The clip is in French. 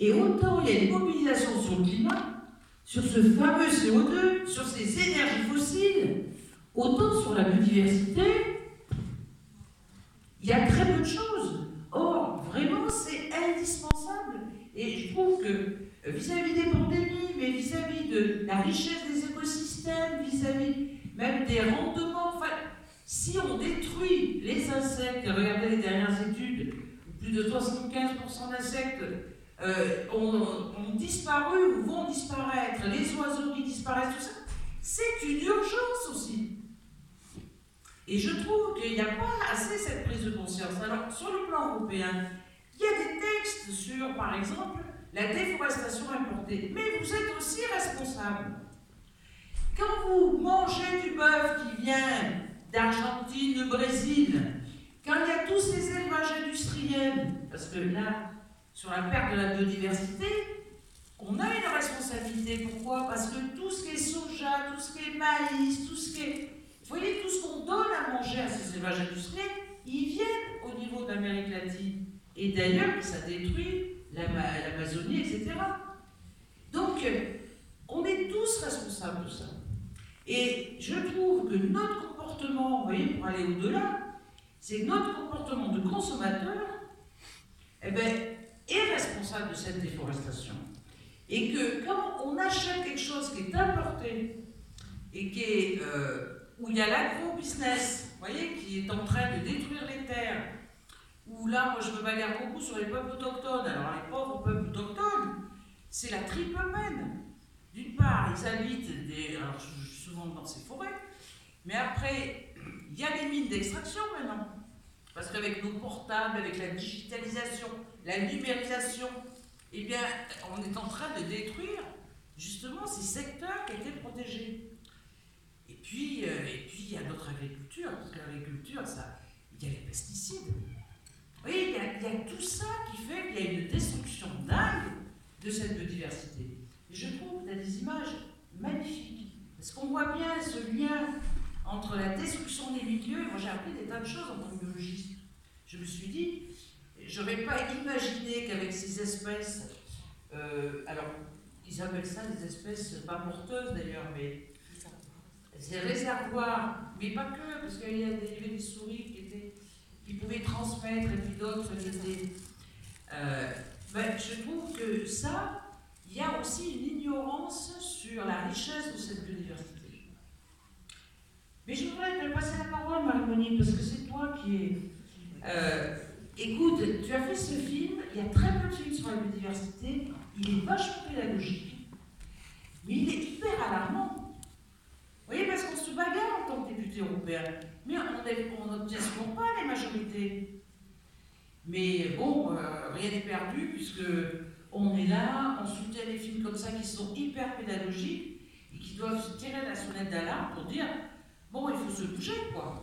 Et autant il y a une mobilisation sur le climat, sur ce fameux CO2, sur ces énergies fossiles, autant sur la biodiversité, il y a très peu de choses. Or, vraiment, c'est indispensable. Et je trouve que vis-à-vis des pandémies, mais vis-à-vis de la richesse des écosystèmes, vis-à-vis même des rendements, enfin, si on détruit les insectes, regardez les dernières études, plus de 75% d'insectes euh, ont, disparu ou vont disparaître, les oiseaux qui disparaissent, tout ça, c'est une urgence aussi. Et je trouve qu'il n'y a pas assez cette prise de conscience. Alors, sur le plan européen, il y a des textes sur, par exemple, la déforestation importée. Mais vous êtes aussi responsable. Quand vous mangez du bœuf qui vient d'Argentine, de Brésil, quand il y a tous ces élevages industriels, parce que là, sur la perte de la biodiversité, on a une responsabilité. Pourquoi? Parce que tout ce qui est soja, tout ce qui est maïs, tout ce qui est. Vous voyez, tout ce qu'on donne à manger à ces élevages industriels, ils viennent au niveau d'Amérique latine. Et d'ailleurs, ça détruit l'Amazonie, etc. Donc, on est tous responsables de ça. Et je trouve que notre comportement, vous voyez, pour aller au-delà, c'est notre comportement de consommateur eh est de cette déforestation. Et que quand on achète quelque chose qui est importé et qui est, euh, où il y a l'agro-business, voyez, qui est en train de détruire les terres, où là, moi je me bagarre beaucoup sur les peuples autochtones. Alors les pauvres peuples autochtones, c'est la triple peine. D'une part, ils habitent des, alors, souvent dans ces forêts, mais après, il y a des mines d'extraction maintenant. Parce qu'avec nos portables, avec la digitalisation, la numérisation, eh bien, on est en train de détruire justement ces secteurs qui étaient protégés. Et puis, euh, et puis il y a notre agriculture, parce que l'agriculture, il y a les pesticides. Y, a, il y a tout ça qui fait qu'il y a une destruction dingue de cette biodiversité. Je trouve qu'il y a des images magnifiques. Parce qu'on voit bien ce lien entre la destruction des milieux. Moi, j'ai appris des tas de choses en tant que biologiste. Je me suis dit, je n'aurais pas imaginé qu'avec ces espèces, euh, alors, ils appellent ça des espèces pas porteuses d'ailleurs, mais ces réservoirs, mais pas que, parce qu'il y, avait des souris qui étaient qui pouvaient transmettre et puis d'autres qui. Euh, je trouve que ça, il y a aussi une ignorance sur la richesse de cette biodiversité. Mais je voudrais te passer parce que c'est toi qui es. Euh, écoute, tu as fait ce film, il y a très peu de films sur la biodiversité, il est vachement pédagogique, mais il est hyper alarmant. Vous voyez, parce qu'on se bagarre en tant que député européen, mais on n'obtient souvent pas les majorités. Mais bon, euh, rien n'est perdu, puisque on est là, on soutient des films comme ça qui sont hyper pédagogiques et qui doivent se tirer la sonnette d'alarme pour dire bon, il faut se bouger, quoi.